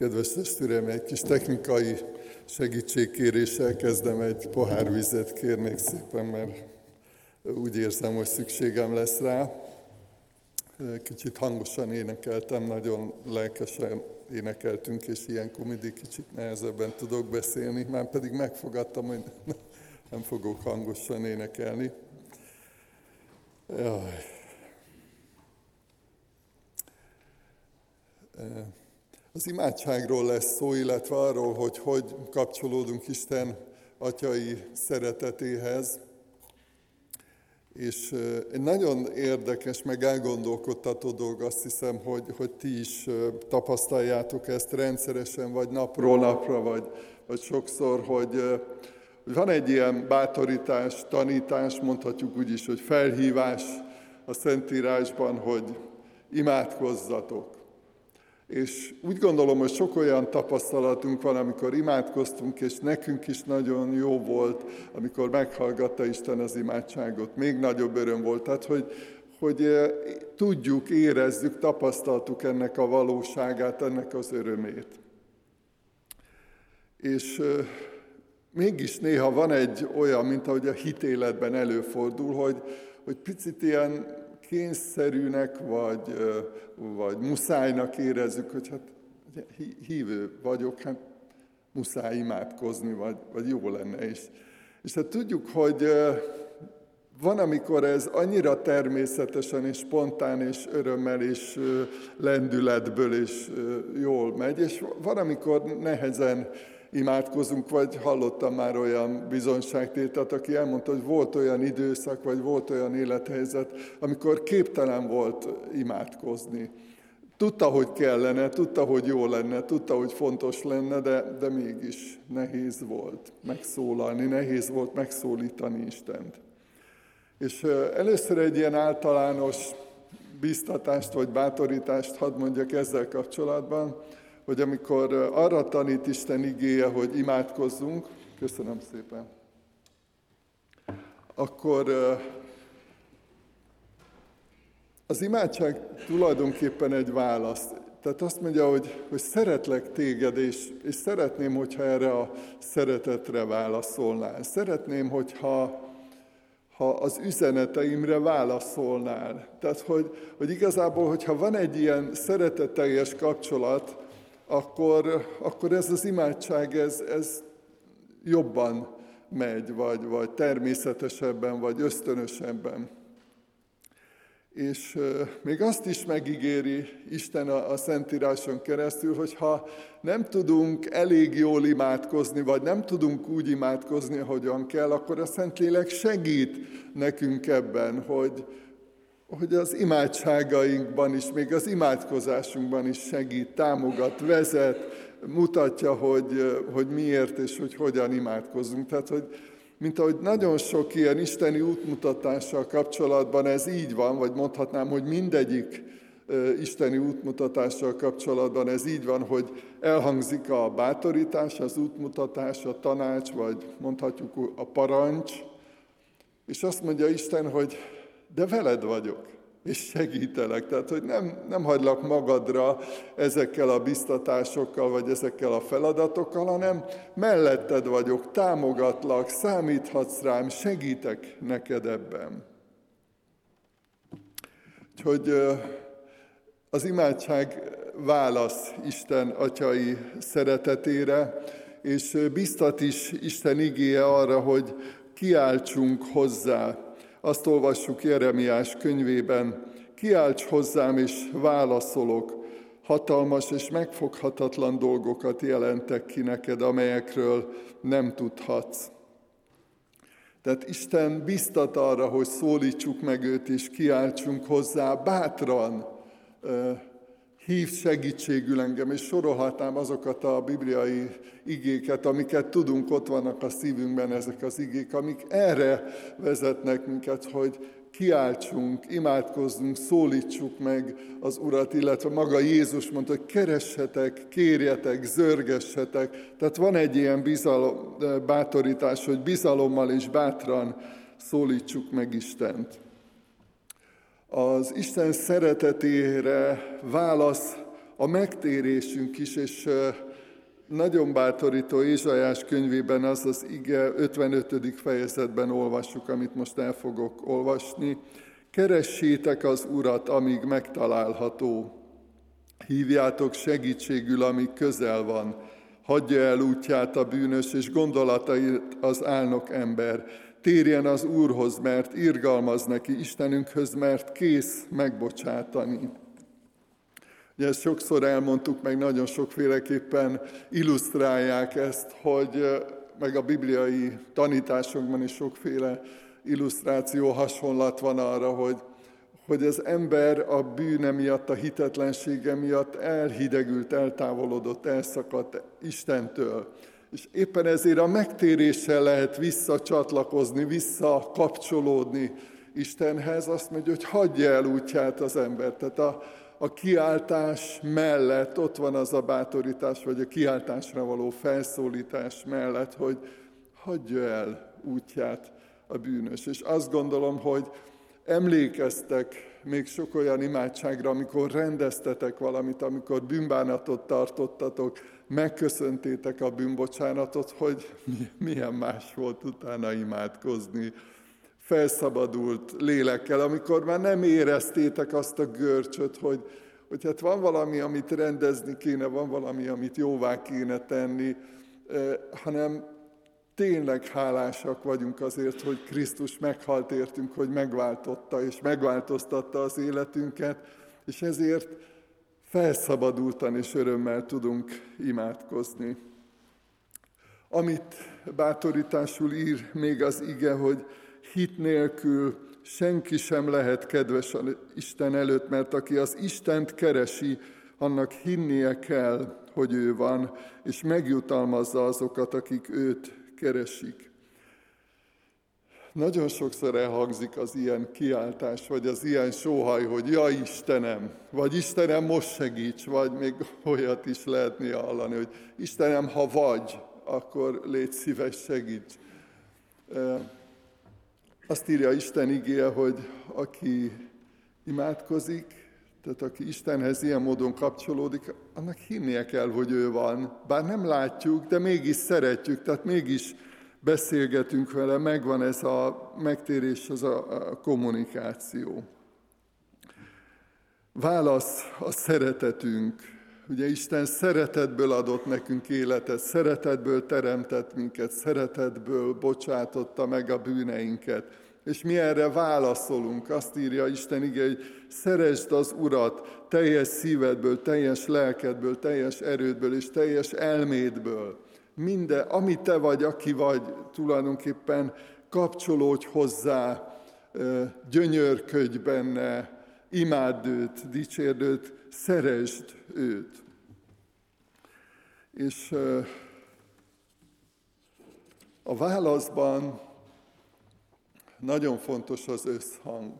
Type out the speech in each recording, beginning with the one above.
Kedves testvérem, egy kis technikai segítségkéréssel kezdem, egy pohár vizet kérnék szépen, mert úgy érzem, hogy szükségem lesz rá. Kicsit hangosan énekeltem, nagyon lelkesen énekeltünk, és ilyenkor mindig kicsit nehezebben tudok beszélni, már pedig megfogadtam, hogy nem fogok hangosan énekelni. Jaj. Az imádságról lesz szó, illetve arról, hogy hogy kapcsolódunk Isten atyai szeretetéhez. És egy nagyon érdekes, meg elgondolkodtató dolog, azt hiszem, hogy, hogy ti is tapasztaljátok ezt rendszeresen, vagy napról napra, vagy, vagy sokszor, hogy, hogy van egy ilyen bátorítás, tanítás, mondhatjuk úgy is, hogy felhívás a Szentírásban, hogy imádkozzatok. És úgy gondolom, hogy sok olyan tapasztalatunk van, amikor imádkoztunk, és nekünk is nagyon jó volt, amikor meghallgatta Isten az imádságot. Még nagyobb öröm volt. Tehát, hogy, hogy eh, tudjuk, érezzük, tapasztaltuk ennek a valóságát, ennek az örömét. És eh, mégis néha van egy olyan, mint ahogy a hitéletben előfordul, hogy, hogy picit ilyen kényszerűnek, vagy, vagy muszájnak érezzük, hogy hát hívő vagyok, hát muszáj imádkozni, vagy, vagy jó lenne. És, és hát tudjuk, hogy van, amikor ez annyira természetesen és spontán és örömmel és lendületből és jól megy, és van, amikor nehezen imádkozunk, vagy hallottam már olyan bizonyságtételt, aki elmondta, hogy volt olyan időszak, vagy volt olyan élethelyzet, amikor képtelen volt imádkozni. Tudta, hogy kellene, tudta, hogy jó lenne, tudta, hogy fontos lenne, de, de mégis nehéz volt megszólalni, nehéz volt megszólítani Istent. És először egy ilyen általános biztatást vagy bátorítást hadd mondjak ezzel kapcsolatban, hogy amikor arra tanít Isten igéje, hogy imádkozzunk, köszönöm szépen, akkor az imádság tulajdonképpen egy válasz. Tehát azt mondja, hogy, hogy szeretlek téged, és, és szeretném, hogyha erre a szeretetre válaszolnál. Szeretném, hogyha ha az üzeneteimre válaszolnál. Tehát, hogy, hogy igazából, hogyha van egy ilyen szeretetteljes kapcsolat, akkor, akkor ez az imádság, ez, ez jobban megy, vagy, vagy természetesebben, vagy ösztönösebben. És még azt is megígéri Isten a, a Szentíráson keresztül, hogy ha nem tudunk elég jól imádkozni, vagy nem tudunk úgy imádkozni, ahogyan kell, akkor a Szentlélek segít nekünk ebben, hogy, hogy az imádságainkban is, még az imádkozásunkban is segít, támogat, vezet, mutatja, hogy, hogy miért és hogy hogyan imádkozunk. Tehát, hogy mint ahogy nagyon sok ilyen isteni útmutatással kapcsolatban ez így van, vagy mondhatnám, hogy mindegyik isteni útmutatással kapcsolatban ez így van, hogy elhangzik a bátorítás, az útmutatás, a tanács, vagy mondhatjuk a parancs, és azt mondja Isten, hogy de veled vagyok, és segítelek. Tehát, hogy nem, nem hagylak magadra ezekkel a biztatásokkal, vagy ezekkel a feladatokkal, hanem melletted vagyok, támogatlak, számíthatsz rám, segítek neked ebben. Úgyhogy az imádság válasz Isten atyai szeretetére, és biztat is Isten igéje arra, hogy kiáltsunk hozzá, azt olvassuk Jeremiás könyvében, kiálts hozzám és válaszolok, hatalmas és megfoghatatlan dolgokat jelentek ki neked, amelyekről nem tudhatsz. Tehát Isten biztat arra, hogy szólítsuk meg őt és kiáltsunk hozzá bátran, hív segítségül engem, és sorolhatnám azokat a bibliai igéket, amiket tudunk, ott vannak a szívünkben ezek az igék, amik erre vezetnek minket, hogy kiáltsunk, imádkozzunk, szólítsuk meg az Urat, illetve maga Jézus mondta, hogy keressetek, kérjetek, zörgessetek. Tehát van egy ilyen bizalom, bátorítás, hogy bizalommal és bátran szólítsuk meg Istent az Isten szeretetére válasz a megtérésünk is, és nagyon bátorító Ézsajás könyvében az az ige 55. fejezetben olvassuk, amit most el fogok olvasni. Keressétek az Urat, amíg megtalálható. Hívjátok segítségül, amíg közel van. Hagyja el útját a bűnös, és gondolatait az álnok ember. Térjen az Úrhoz, mert irgalmaz neki, Istenünkhöz, mert kész megbocsátani. Ugye ezt sokszor elmondtuk, meg nagyon sokféleképpen illusztrálják ezt, hogy meg a bibliai tanításokban is sokféle illusztráció, hasonlat van arra, hogy, hogy az ember a bűne miatt, a hitetlensége miatt elhidegült, eltávolodott, elszakadt Istentől. És éppen ezért a megtéréssel lehet visszacsatlakozni, visszakapcsolódni Istenhez. Azt mondja, hogy hagyja el útját az ember. Tehát a, a kiáltás mellett ott van az a bátorítás, vagy a kiáltásra való felszólítás mellett, hogy hagyja el útját a bűnös. És azt gondolom, hogy emlékeztek még sok olyan imádságra, amikor rendeztetek valamit, amikor bűnbánatot tartottatok, megköszöntétek a bűnbocsánatot, hogy milyen más volt utána imádkozni, felszabadult lélekkel, amikor már nem éreztétek azt a görcsöt, hogy, hogy hát van valami, amit rendezni kéne, van valami, amit jóvá kéne tenni, eh, hanem tényleg hálásak vagyunk azért, hogy Krisztus meghalt értünk, hogy megváltotta és megváltoztatta az életünket, és ezért felszabadultan és örömmel tudunk imádkozni. Amit bátorításul ír még az ige, hogy hit nélkül senki sem lehet kedves Isten előtt, mert aki az Istent keresi, annak hinnie kell, hogy ő van, és megjutalmazza azokat, akik őt keresik. Nagyon sokszor elhangzik az ilyen kiáltás, vagy az ilyen sóhaj, hogy ja Istenem, vagy Istenem most segíts, vagy még olyat is lehetné hallani, hogy Istenem, ha vagy, akkor légy szíves, segíts. Azt írja Isten igéje, hogy aki imádkozik, tehát aki Istenhez ilyen módon kapcsolódik, annak hinnie kell, hogy ő van. Bár nem látjuk, de mégis szeretjük, tehát mégis beszélgetünk vele, megvan ez a megtérés, az a, kommunikáció. Válasz a szeretetünk. Ugye Isten szeretetből adott nekünk életet, szeretetből teremtett minket, szeretetből bocsátotta meg a bűneinket. És mi erre válaszolunk, azt írja Isten ige, hogy szeresd az Urat teljes szívedből, teljes lelkedből, teljes erődből és teljes elmédből minden, ami te vagy, aki vagy, tulajdonképpen kapcsolódj hozzá, gyönyörködj benne, imádd őt, dicsérd őt, szeresd őt. És a válaszban nagyon fontos az összhang.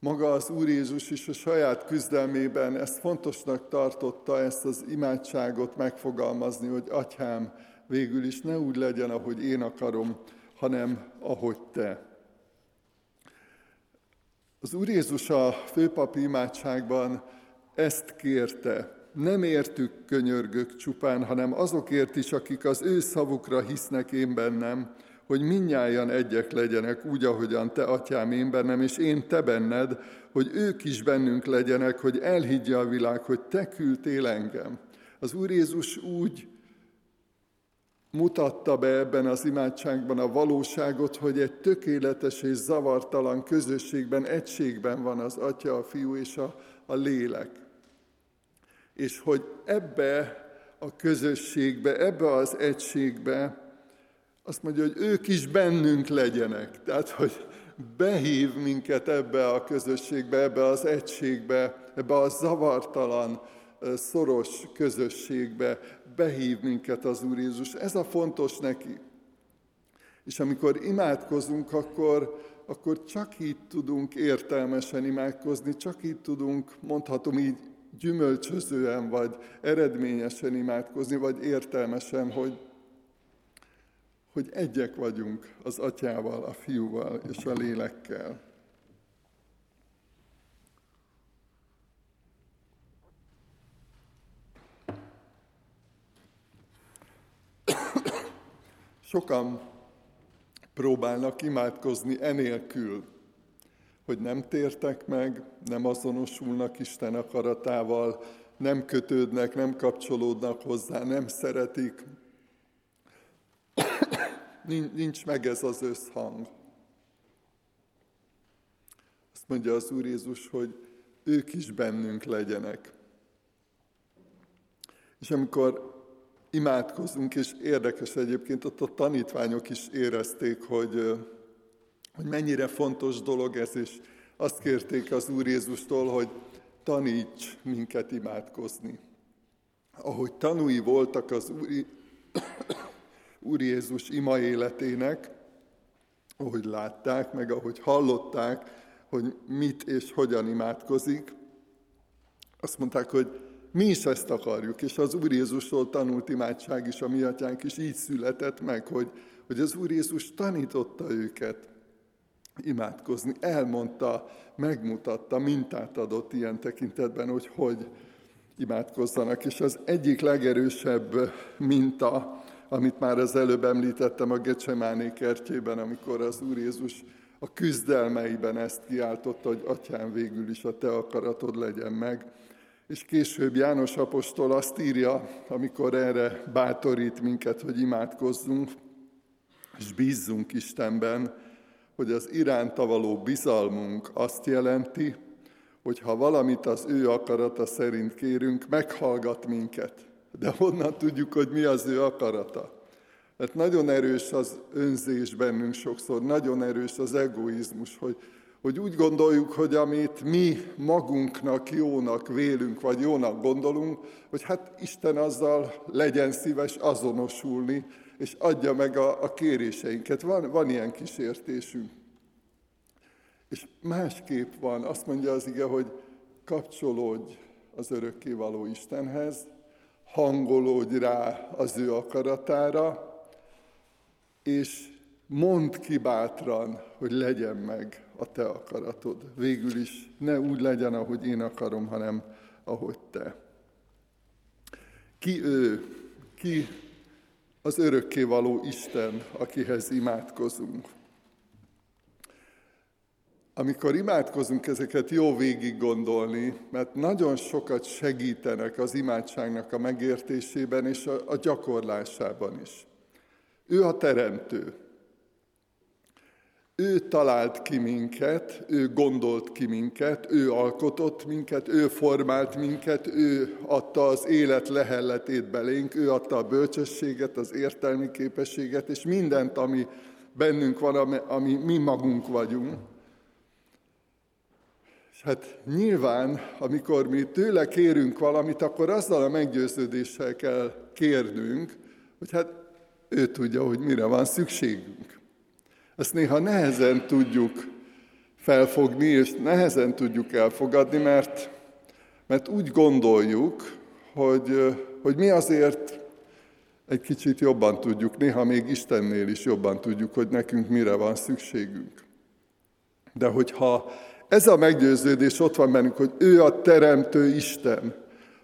Maga az Úr Jézus is a saját küzdelmében ezt fontosnak tartotta, ezt az imádságot megfogalmazni, hogy Atyám, végül is ne úgy legyen, ahogy én akarom, hanem ahogy Te. Az Úr Jézus a főpapi imádságban ezt kérte, nem értük könyörgök csupán, hanem azokért is, akik az ő szavukra hisznek én bennem, hogy minnyáján egyek legyenek, úgy, ahogyan te, atyám, én bennem, és én te benned, hogy ők is bennünk legyenek, hogy elhiggye a világ, hogy te küldtél engem. Az Úr Jézus úgy mutatta be ebben az imádságban a valóságot, hogy egy tökéletes és zavartalan közösségben, egységben van az Atya, a Fiú és a, a Lélek. És hogy ebbe a közösségbe, ebbe az egységbe azt mondja, hogy ők is bennünk legyenek. Tehát, hogy behív minket ebbe a közösségbe, ebbe az egységbe, ebbe a zavartalan, szoros közösségbe, behív minket az Úr Jézus. Ez a fontos neki. És amikor imádkozunk, akkor, akkor csak így tudunk értelmesen imádkozni, csak így tudunk, mondhatom így, gyümölcsözően, vagy eredményesen imádkozni, vagy értelmesen, hogy hogy egyek vagyunk az atyával, a fiúval és a lélekkel. Sokan próbálnak imádkozni enélkül, hogy nem tértek meg, nem azonosulnak Isten akaratával, nem kötődnek, nem kapcsolódnak hozzá, nem szeretik. Nincs meg ez az összhang. Azt mondja az Úr Jézus, hogy ők is bennünk legyenek. És amikor imádkozunk, és érdekes egyébként, ott a tanítványok is érezték, hogy, hogy mennyire fontos dolog ez, és azt kérték az Úr Jézustól, hogy taníts minket imádkozni. Ahogy tanúi voltak az Úr, Úr Jézus ima életének, ahogy látták, meg ahogy hallották, hogy mit és hogyan imádkozik, azt mondták, hogy mi is ezt akarjuk, és az Úr Jézusról tanult imádság is, a mi atyánk is így született meg, hogy, hogy az Úr Jézus tanította őket imádkozni, elmondta, megmutatta, mintát adott ilyen tekintetben, hogy hogy imádkozzanak. És az egyik legerősebb minta, amit már az előbb említettem a Gecsemáné kertjében, amikor az Úr Jézus a küzdelmeiben ezt kiáltotta, hogy atyám végül is a te akaratod legyen meg, és később János apostol azt írja, amikor erre bátorít minket, hogy imádkozzunk, és bízzunk Istenben, hogy az iránta való bizalmunk azt jelenti, hogy ha valamit az ő akarata szerint kérünk, meghallgat minket. De honnan tudjuk, hogy mi az ő akarata? Mert nagyon erős az önzés bennünk sokszor, nagyon erős az egoizmus, hogy hogy úgy gondoljuk, hogy amit mi magunknak jónak vélünk, vagy jónak gondolunk, hogy hát Isten azzal legyen szíves azonosulni, és adja meg a, a kéréseinket. Van, van ilyen kísértésünk. És másképp van, azt mondja az ige, hogy kapcsolódj az örökkévaló Istenhez, hangolódj rá az ő akaratára, és mondd ki bátran, hogy legyen meg a te akaratod. Végül is ne úgy legyen, ahogy én akarom, hanem ahogy te. Ki ő? Ki az örökkévaló Isten, akihez imádkozunk? Amikor imádkozunk, ezeket jó végig gondolni, mert nagyon sokat segítenek az imádságnak a megértésében és a, a gyakorlásában is. Ő a teremtő, ő talált ki minket, ő gondolt ki minket, ő alkotott minket, ő formált minket, ő adta az élet lehelletét belénk, ő adta a bölcsességet, az értelmi képességet, és mindent, ami bennünk van, ami, ami mi magunk vagyunk. És hát nyilván, amikor mi tőle kérünk valamit, akkor azzal a meggyőződéssel kell kérnünk, hogy hát ő tudja, hogy mire van szükségünk. Ezt néha nehezen tudjuk felfogni, és nehezen tudjuk elfogadni, mert, mert úgy gondoljuk, hogy, hogy mi azért egy kicsit jobban tudjuk, néha még Istennél is jobban tudjuk, hogy nekünk mire van szükségünk. De hogyha ez a meggyőződés ott van bennünk, hogy ő a teremtő Isten,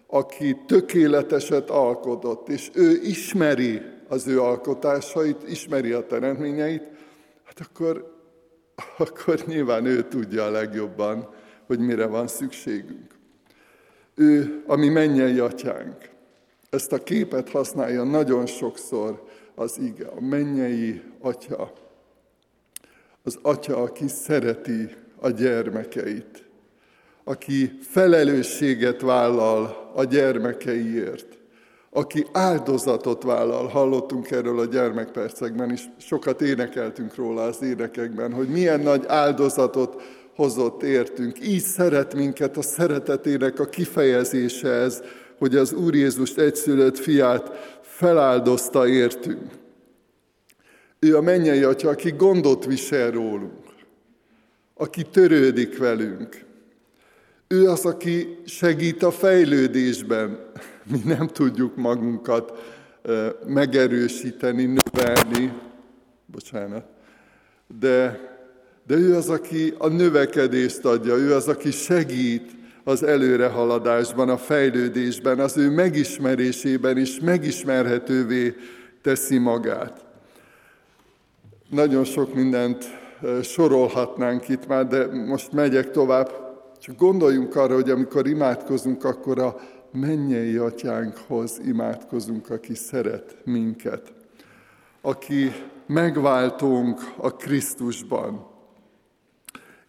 aki tökéleteset alkotott, és ő ismeri az ő alkotásait, ismeri a teremtményeit, hát akkor, akkor nyilván ő tudja a legjobban, hogy mire van szükségünk. Ő a mi mennyei atyánk. Ezt a képet használja nagyon sokszor az ige. A mennyei atya. Az atya, aki szereti a gyermekeit, aki felelősséget vállal a gyermekeiért, aki áldozatot vállal, hallottunk erről a gyermekpercekben is, sokat énekeltünk róla az énekekben, hogy milyen nagy áldozatot hozott értünk. Így szeret minket a szeretetének a kifejezése ez, hogy az Úr Jézus egyszülött fiát feláldozta értünk. Ő a mennyei atya, aki gondot visel rólunk, aki törődik velünk. Ő az, aki segít a fejlődésben, mi nem tudjuk magunkat megerősíteni, növelni, bocsánat, de, de ő az, aki a növekedést adja, ő az, aki segít az előrehaladásban, a fejlődésben, az ő megismerésében is megismerhetővé teszi magát. Nagyon sok mindent sorolhatnánk itt már, de most megyek tovább. Csak gondoljunk arra, hogy amikor imádkozunk, akkor a mennyei atyánkhoz imádkozunk, aki szeret minket, aki megváltunk a Krisztusban,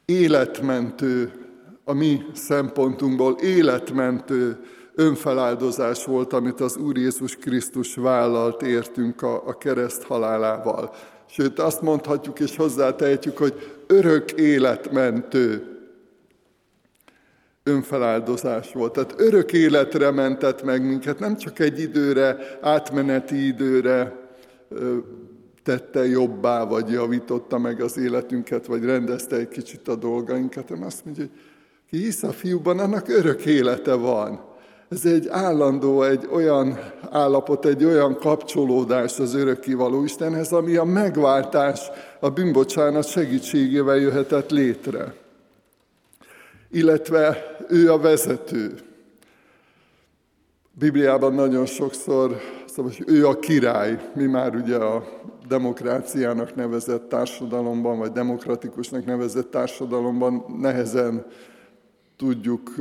életmentő, a mi szempontunkból életmentő önfeláldozás volt, amit az Úr Jézus Krisztus vállalt értünk a, a kereszt halálával. Sőt, azt mondhatjuk és hozzátehetjük, hogy örök életmentő önfeláldozás volt. Tehát örök életre mentett meg minket, nem csak egy időre, átmeneti időre tette jobbá, vagy javította meg az életünket, vagy rendezte egy kicsit a dolgainkat, hanem azt mondja, hogy ki hisz a fiúban, annak örök élete van. Ez egy állandó, egy olyan állapot, egy olyan kapcsolódás az örökkivaló Istenhez, ami a megváltás, a bűnbocsánat segítségével jöhetett létre. Illetve ő a vezető. Bibliában nagyon sokszor, szóval, ő a király. Mi már ugye a demokráciának nevezett társadalomban, vagy demokratikusnak nevezett társadalomban nehezen tudjuk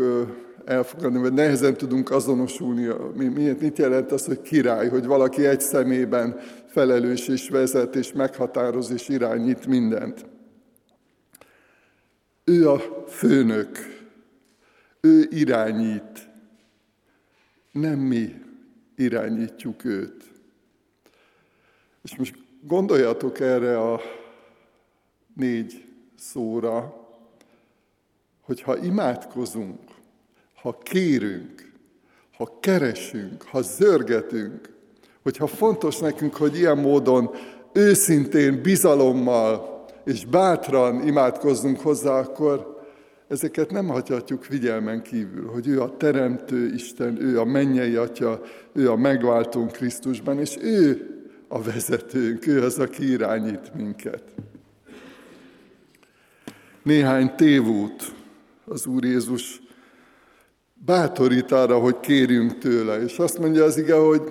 elfogadni, vagy nehezen tudunk azonosulni. Miért, mit jelent az, hogy király, hogy valaki egy szemében felelős és vezet, és meghatároz és irányít mindent. Ő a főnök, ő irányít, nem mi irányítjuk őt. És most gondoljatok erre a négy szóra, hogy ha imádkozunk, ha kérünk, ha keresünk, ha zörgetünk, hogyha fontos nekünk, hogy ilyen módon őszintén, bizalommal és bátran imádkozzunk hozzá, akkor ezeket nem hagyhatjuk figyelmen kívül, hogy ő a Teremtő Isten, ő a mennyei Atya, ő a megváltónk Krisztusban, és ő a vezetőnk, ő az, aki irányít minket. Néhány tévút az Úr Jézus bátorít arra, hogy kérjünk tőle. És azt mondja az ige, hogy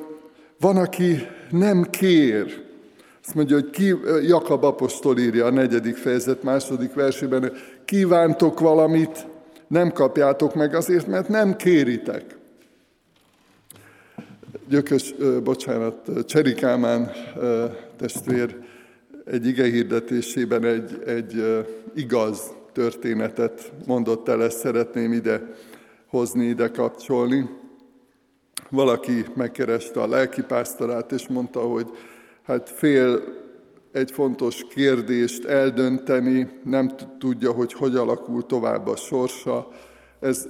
van, aki nem kér. Azt mondja, hogy ki, Jakab apostol írja a negyedik fejezet második versében, kívántok valamit, nem kapjátok meg azért, mert nem kéritek. Gyökös, bocsánat, Cserikámán testvér egy ige hirdetésében egy, egy igaz történetet mondott el, ezt szeretném ide hozni, ide kapcsolni. Valaki megkereste a lelkipásztorát, és mondta, hogy hát fél egy fontos kérdést eldönteni, nem tudja, hogy hogy alakul tovább a sorsa. Ez,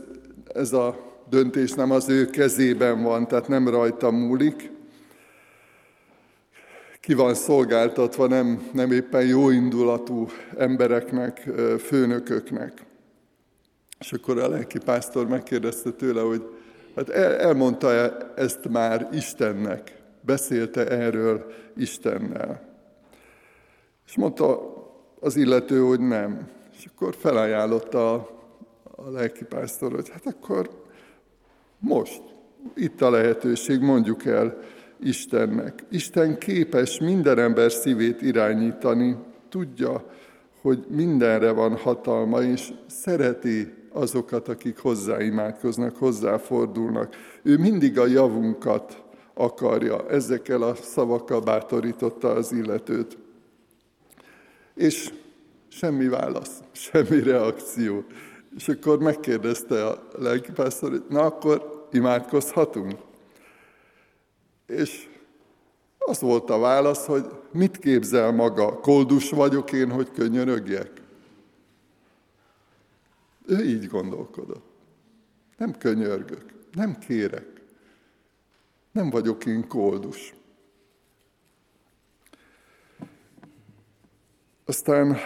ez a döntés nem az ő kezében van, tehát nem rajta múlik. Ki van szolgáltatva nem, nem éppen jó indulatú embereknek, főnököknek. És akkor a lelki pásztor megkérdezte tőle, hogy hát elmondta-e ezt már Istennek? Beszélte erről Istennel? És mondta az illető, hogy nem. És akkor felajánlotta a, a lelkipásztor, hogy hát akkor most, itt a lehetőség, mondjuk el Istennek. Isten képes minden ember szívét irányítani, tudja, hogy mindenre van hatalma, és szereti azokat, akik hozzáimádkoznak, hozzáfordulnak. Ő mindig a javunkat akarja. Ezekkel a szavakkal bátorította az illetőt. És semmi válasz, semmi reakció. És akkor megkérdezte a lelkipásztor, na akkor imádkozhatunk? És az volt a válasz, hogy mit képzel maga, koldus vagyok én, hogy könyörögjek? Ő így gondolkodott. Nem könyörgök, nem kérek. Nem vagyok én koldus. Aztán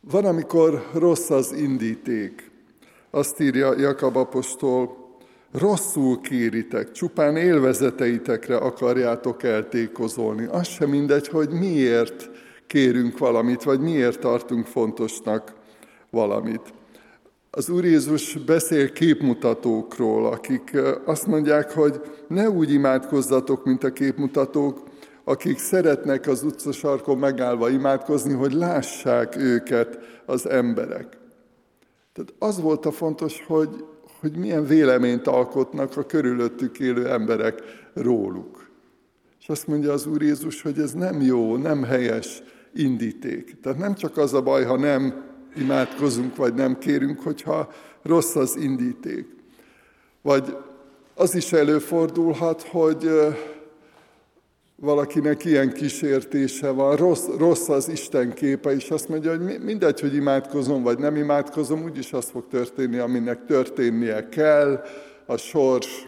van, amikor rossz az indíték. Azt írja Jakab apostol, rosszul kéritek, csupán élvezeteitekre akarjátok eltékozolni. Az sem mindegy, hogy miért kérünk valamit, vagy miért tartunk fontosnak valamit. Az Úr Jézus beszél képmutatókról, akik azt mondják, hogy ne úgy imádkozzatok, mint a képmutatók, akik szeretnek az utcasarkon megállva imádkozni, hogy lássák őket az emberek. Tehát az volt a fontos, hogy, hogy milyen véleményt alkotnak a körülöttük élő emberek róluk. És azt mondja az Úr Jézus, hogy ez nem jó, nem helyes indíték. Tehát nem csak az a baj, ha nem imádkozunk, vagy nem kérünk, hogyha rossz az indíték. Vagy az is előfordulhat, hogy valakinek ilyen kísértése van, rossz, rossz az Isten képe, és azt mondja, hogy mindegy, hogy imádkozom, vagy nem imádkozom, úgyis az fog történni, aminek történnie kell, a sors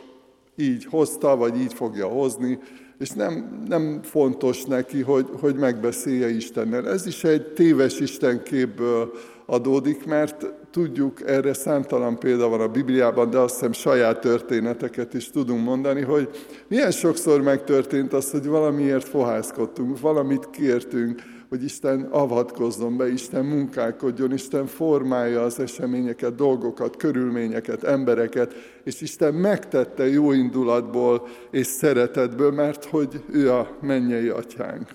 így hozta, vagy így fogja hozni, és nem, nem fontos neki, hogy, hogy megbeszélje Istennel. Ez is egy téves Istenképből adódik, mert tudjuk, erre számtalan példa van a Bibliában, de azt hiszem saját történeteket is tudunk mondani, hogy milyen sokszor megtörtént az, hogy valamiért fohászkodtunk, valamit kértünk, hogy Isten avatkozzon be, Isten munkálkodjon, Isten formálja az eseményeket, dolgokat, körülményeket, embereket, és Isten megtette jó indulatból és szeretetből, mert hogy ő a mennyei atyánk.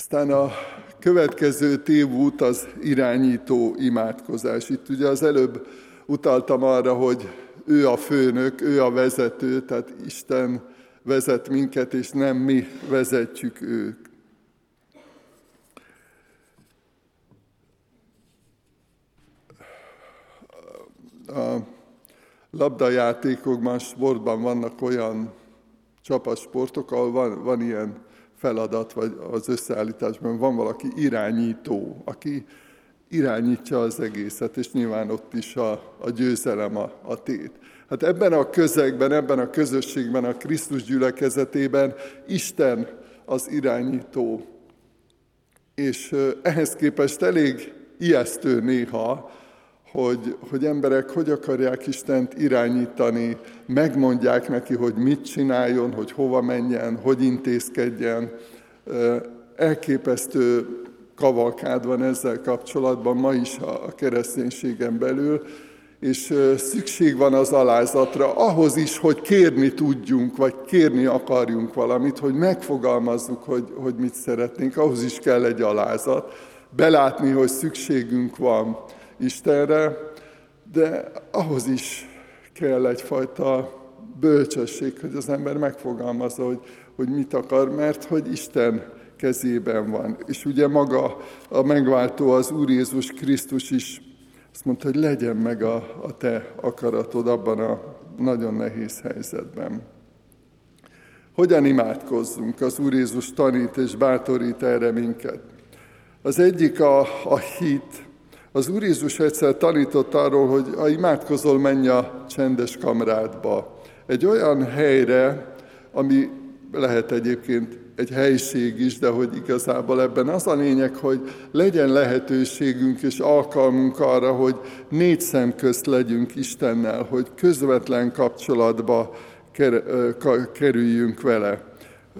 Aztán a következő tévút az irányító imádkozás. Itt ugye az előbb utaltam arra, hogy ő a főnök, ő a vezető, tehát Isten vezet minket, és nem mi vezetjük őt. A labdajátékokban, sportban vannak olyan csapatsportok, ahol van, van ilyen feladat, vagy az összeállításban van valaki irányító, aki irányítja az egészet, és nyilván ott is a, a győzelem a, a tét. Hát ebben a közegben, ebben a közösségben, a Krisztus gyülekezetében Isten az irányító. És ehhez képest elég ijesztő néha, hogy, hogy emberek hogy akarják Istent irányítani, megmondják neki, hogy mit csináljon, hogy hova menjen, hogy intézkedjen. Elképesztő kavalkád van ezzel kapcsolatban ma is a kereszténységen belül, és szükség van az alázatra, ahhoz is, hogy kérni tudjunk, vagy kérni akarjunk valamit, hogy megfogalmazzuk, hogy, hogy mit szeretnénk, ahhoz is kell egy alázat, belátni, hogy szükségünk van Istenre, de ahhoz is kell egyfajta bölcsesség, hogy az ember megfogalmazza, hogy, hogy mit akar, mert hogy Isten kezében van. És ugye maga a megváltó, az Úr Jézus Krisztus is azt mondta, hogy legyen meg a, a te akaratod abban a nagyon nehéz helyzetben. Hogyan imádkozzunk? Az Úr Jézus tanít és bátorít erre minket. Az egyik a, a hit, az Úr Jézus egyszer tanított arról, hogy ha imádkozol, menj a csendes kamrádba. Egy olyan helyre, ami lehet egyébként egy helység is, de hogy igazából ebben az a lényeg, hogy legyen lehetőségünk és alkalmunk arra, hogy négy szem közt legyünk Istennel, hogy közvetlen kapcsolatba kerüljünk vele.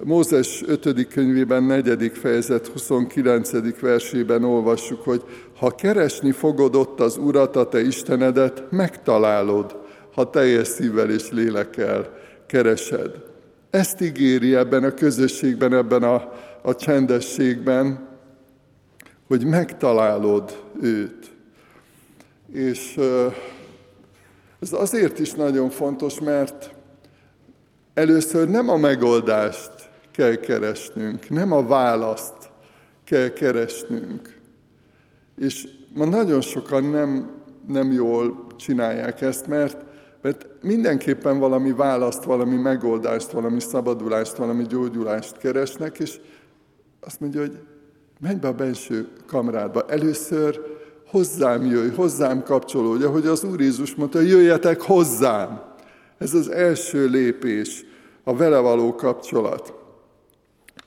Mózes 5. könyvében 4. fejezet 29. versében olvassuk, hogy ha keresni fogod ott az Urat, a te Istenedet, megtalálod, ha teljes szívvel és lélekkel keresed. Ezt ígéri ebben a közösségben, ebben a, a csendességben, hogy megtalálod őt. És ez azért is nagyon fontos, mert először nem a megoldást kell keresnünk, nem a választ kell keresnünk. És ma nagyon sokan nem, nem jól csinálják ezt, mert, mert mindenképpen valami választ, valami megoldást, valami szabadulást, valami gyógyulást keresnek, és azt mondja, hogy menj be a benső kamrádba. Először hozzám jöjj, hozzám kapcsolódj, ahogy az Úr Jézus mondta, jöjjetek hozzám. Ez az első lépés, a vele való kapcsolat.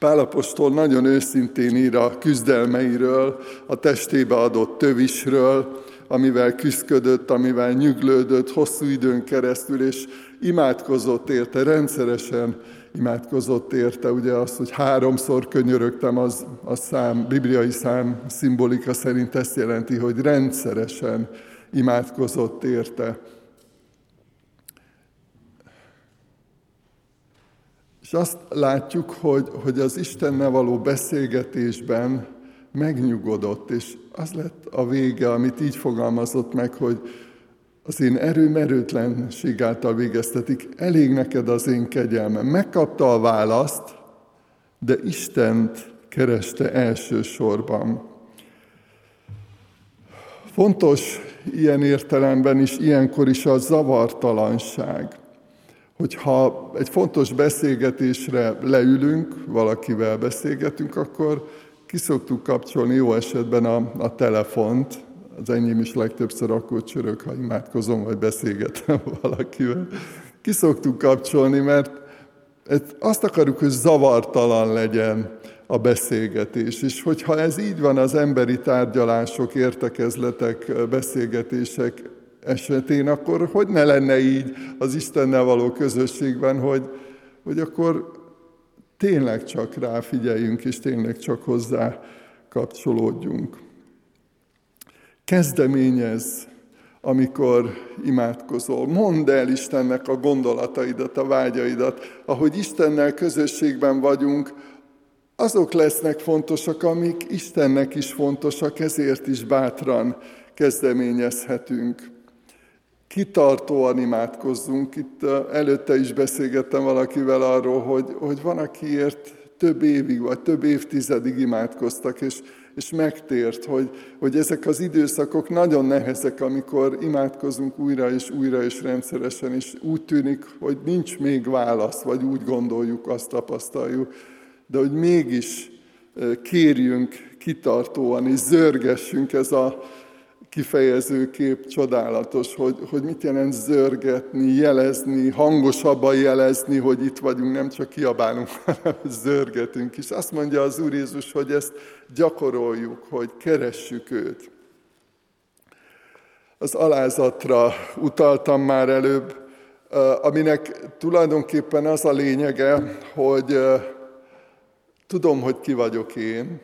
Pálapostól nagyon őszintén ír a küzdelmeiről, a testébe adott tövisről, amivel küzdködött, amivel nyüglődött hosszú időn keresztül, és imádkozott érte, rendszeresen imádkozott érte. Ugye az, hogy háromszor könyörögtem, az a szám, bibliai szám szimbolika szerint ezt jelenti, hogy rendszeresen imádkozott érte. És azt látjuk, hogy, hogy az Istennel való beszélgetésben megnyugodott, és az lett a vége, amit így fogalmazott meg, hogy az én erőm erőtlenség által végeztetik, elég neked az én kegyelmem. Megkapta a választ, de Istent kereste elsősorban. Fontos ilyen értelemben is, ilyenkor is a zavartalanság. Hogyha egy fontos beszélgetésre leülünk, valakivel beszélgetünk, akkor kiszoktuk kapcsolni jó esetben a, a telefont, az enyém is legtöbbször akkor csörög, ha imádkozom, vagy beszélgetem valakivel. Ki szoktuk kapcsolni, mert azt akarjuk, hogy zavartalan legyen a beszélgetés. És hogyha ez így van az emberi tárgyalások, értekezletek, beszélgetések esetén, akkor hogy ne lenne így az Istennel való közösségben, hogy, hogy akkor tényleg csak ráfigyeljünk, és tényleg csak hozzá kapcsolódjunk. Kezdeményez, amikor imádkozol. Mondd el Istennek a gondolataidat, a vágyaidat. Ahogy Istennel közösségben vagyunk, azok lesznek fontosak, amik Istennek is fontosak, ezért is bátran kezdeményezhetünk. Kitartóan imádkozzunk. Itt előtte is beszélgettem valakivel arról, hogy, hogy van, akiért több évig vagy több évtizedig imádkoztak, és és megtért, hogy, hogy ezek az időszakok nagyon nehezek, amikor imádkozunk újra és újra és rendszeresen, és úgy tűnik, hogy nincs még válasz, vagy úgy gondoljuk, azt tapasztaljuk, de hogy mégis kérjünk kitartóan, és zörgessünk ez a kifejező kép csodálatos, hogy, hogy mit jelent zörgetni, jelezni, hangosabban jelezni, hogy itt vagyunk, nem csak kiabálunk, hanem zörgetünk. És azt mondja az Úr Jézus, hogy ezt gyakoroljuk, hogy keressük őt. Az alázatra utaltam már előbb, aminek tulajdonképpen az a lényege, hogy tudom, hogy ki vagyok én,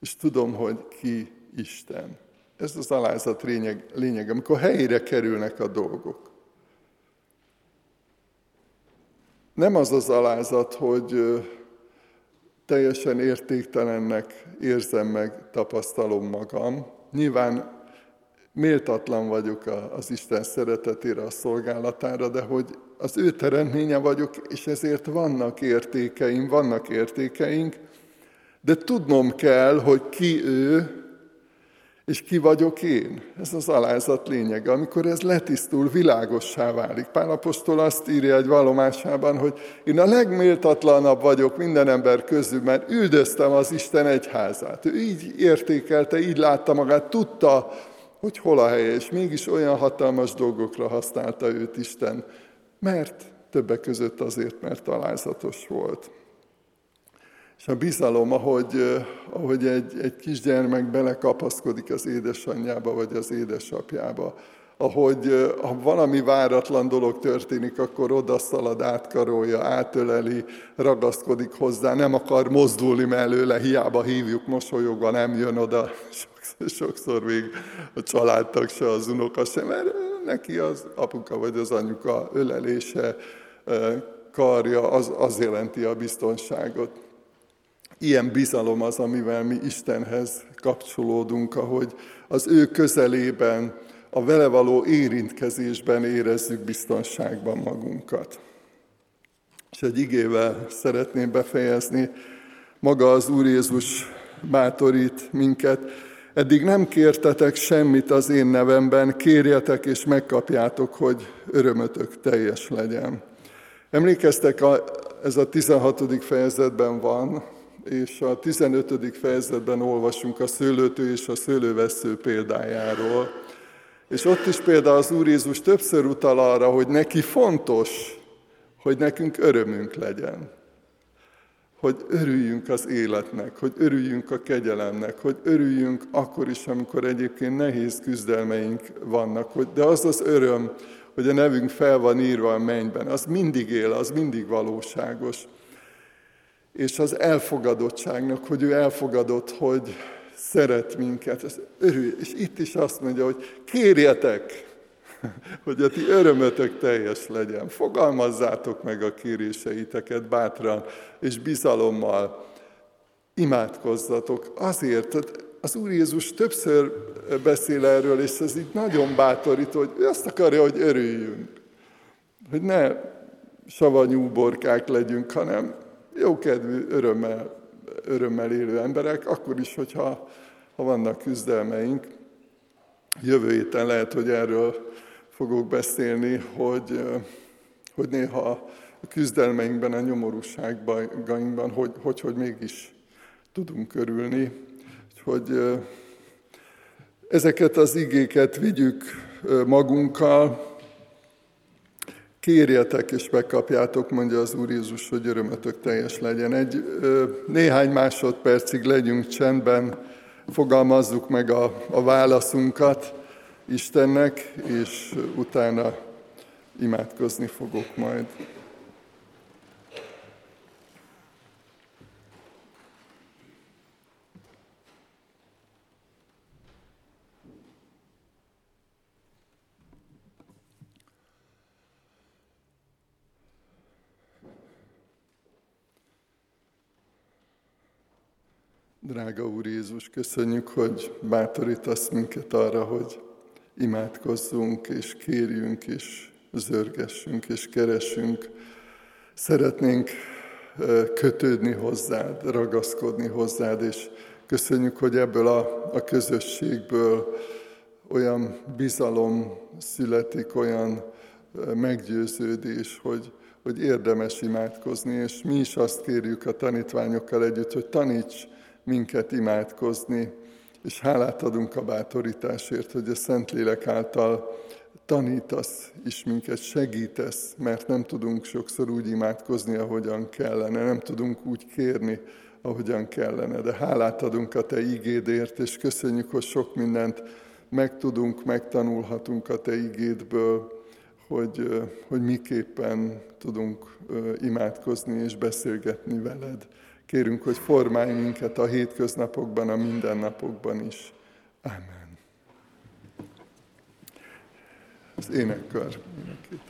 és tudom, hogy ki Isten. Ez az alázat lényeg, lényeg, amikor helyére kerülnek a dolgok. Nem az az alázat, hogy teljesen értéktelennek érzem meg, tapasztalom magam. Nyilván méltatlan vagyok az Isten szeretetére, a szolgálatára, de hogy az ő teremtménye vagyok, és ezért vannak értékeim, vannak értékeink, de tudnom kell, hogy ki ő, és ki vagyok én? Ez az alázat lényege. Amikor ez letisztul, világossá válik. Pál apostol azt írja egy vallomásában, hogy én a legméltatlanabb vagyok minden ember közül, mert üldöztem az Isten egyházát. Ő így értékelte, így látta magát, tudta, hogy hol a helye, és mégis olyan hatalmas dolgokra használta őt Isten, mert többek között azért, mert alázatos volt. És a bizalom, ahogy, ahogy egy, egy kisgyermek belekapaszkodik az édesanyjába vagy az édesapjába, ahogy ha valami váratlan dolog történik, akkor odaszalad, átkarolja, átöleli, ragaszkodik hozzá, nem akar mozdulni mellőle, hiába hívjuk, mosolyogva nem jön oda, sokszor, sokszor még a családtag se, az unoka sem, mert neki az apuka vagy az anyuka ölelése, karja, az, az jelenti a biztonságot. Ilyen bizalom az, amivel mi Istenhez kapcsolódunk, ahogy az ő közelében, a vele való érintkezésben érezzük biztonságban magunkat. És egy igével szeretném befejezni, maga az Úr Jézus bátorít minket, eddig nem kértetek semmit az én nevemben, kérjetek és megkapjátok, hogy örömötök teljes legyen. Emlékeztek, ez a 16. fejezetben van, és a 15. fejezetben olvasunk a szőlőtő és a szőlővesző példájáról. És ott is például az Úr Jézus többször utal arra, hogy neki fontos, hogy nekünk örömünk legyen. Hogy örüljünk az életnek, hogy örüljünk a kegyelemnek, hogy örüljünk akkor is, amikor egyébként nehéz küzdelmeink vannak. De az az öröm, hogy a nevünk fel van írva a mennyben, az mindig él, az mindig valóságos és az elfogadottságnak, hogy ő elfogadott, hogy szeret minket. Ez örül. És itt is azt mondja, hogy kérjetek, hogy a ti örömötök teljes legyen. Fogalmazzátok meg a kéréseiteket bátran és bizalommal. Imádkozzatok azért, az Úr Jézus többször beszél erről, és ez így nagyon bátorít, hogy ő azt akarja, hogy örüljünk. Hogy ne savanyú borkák legyünk, hanem jókedvű, örömmel, örömmel élő emberek, akkor is, hogyha ha vannak küzdelmeink. Jövő héten lehet, hogy erről fogok beszélni, hogy, hogy néha a küzdelmeinkben, a nyomorúságainkban, hogy, hogy, hogy mégis tudunk örülni. Hogy ezeket az igéket vigyük magunkkal, Kérjetek és megkapjátok, mondja az Úr Jézus, hogy örömötök teljes legyen. Egy néhány másodpercig legyünk csendben, fogalmazzuk meg a, a válaszunkat Istennek, és utána imádkozni fogok majd. Drága Úr Jézus, köszönjük, hogy bátorítasz minket arra, hogy imádkozzunk, és kérjünk, és zörgessünk, és keresünk. Szeretnénk kötődni hozzád, ragaszkodni hozzád, és köszönjük, hogy ebből a, a közösségből olyan bizalom születik, olyan meggyőződés, hogy, hogy érdemes imádkozni, és mi is azt kérjük a tanítványokkal együtt, hogy taníts minket imádkozni, és hálát adunk a bátorításért, hogy a Szentlélek által tanítasz is minket, segítesz, mert nem tudunk sokszor úgy imádkozni, ahogyan kellene, nem tudunk úgy kérni, ahogyan kellene, de hálát adunk a Te igédért, és köszönjük, hogy sok mindent megtudunk, megtanulhatunk a Te igédből, hogy, hogy miképpen tudunk imádkozni és beszélgetni veled. Kérünk, hogy formálj minket a hétköznapokban, a mindennapokban is. Amen. Az énekkar mindenkit.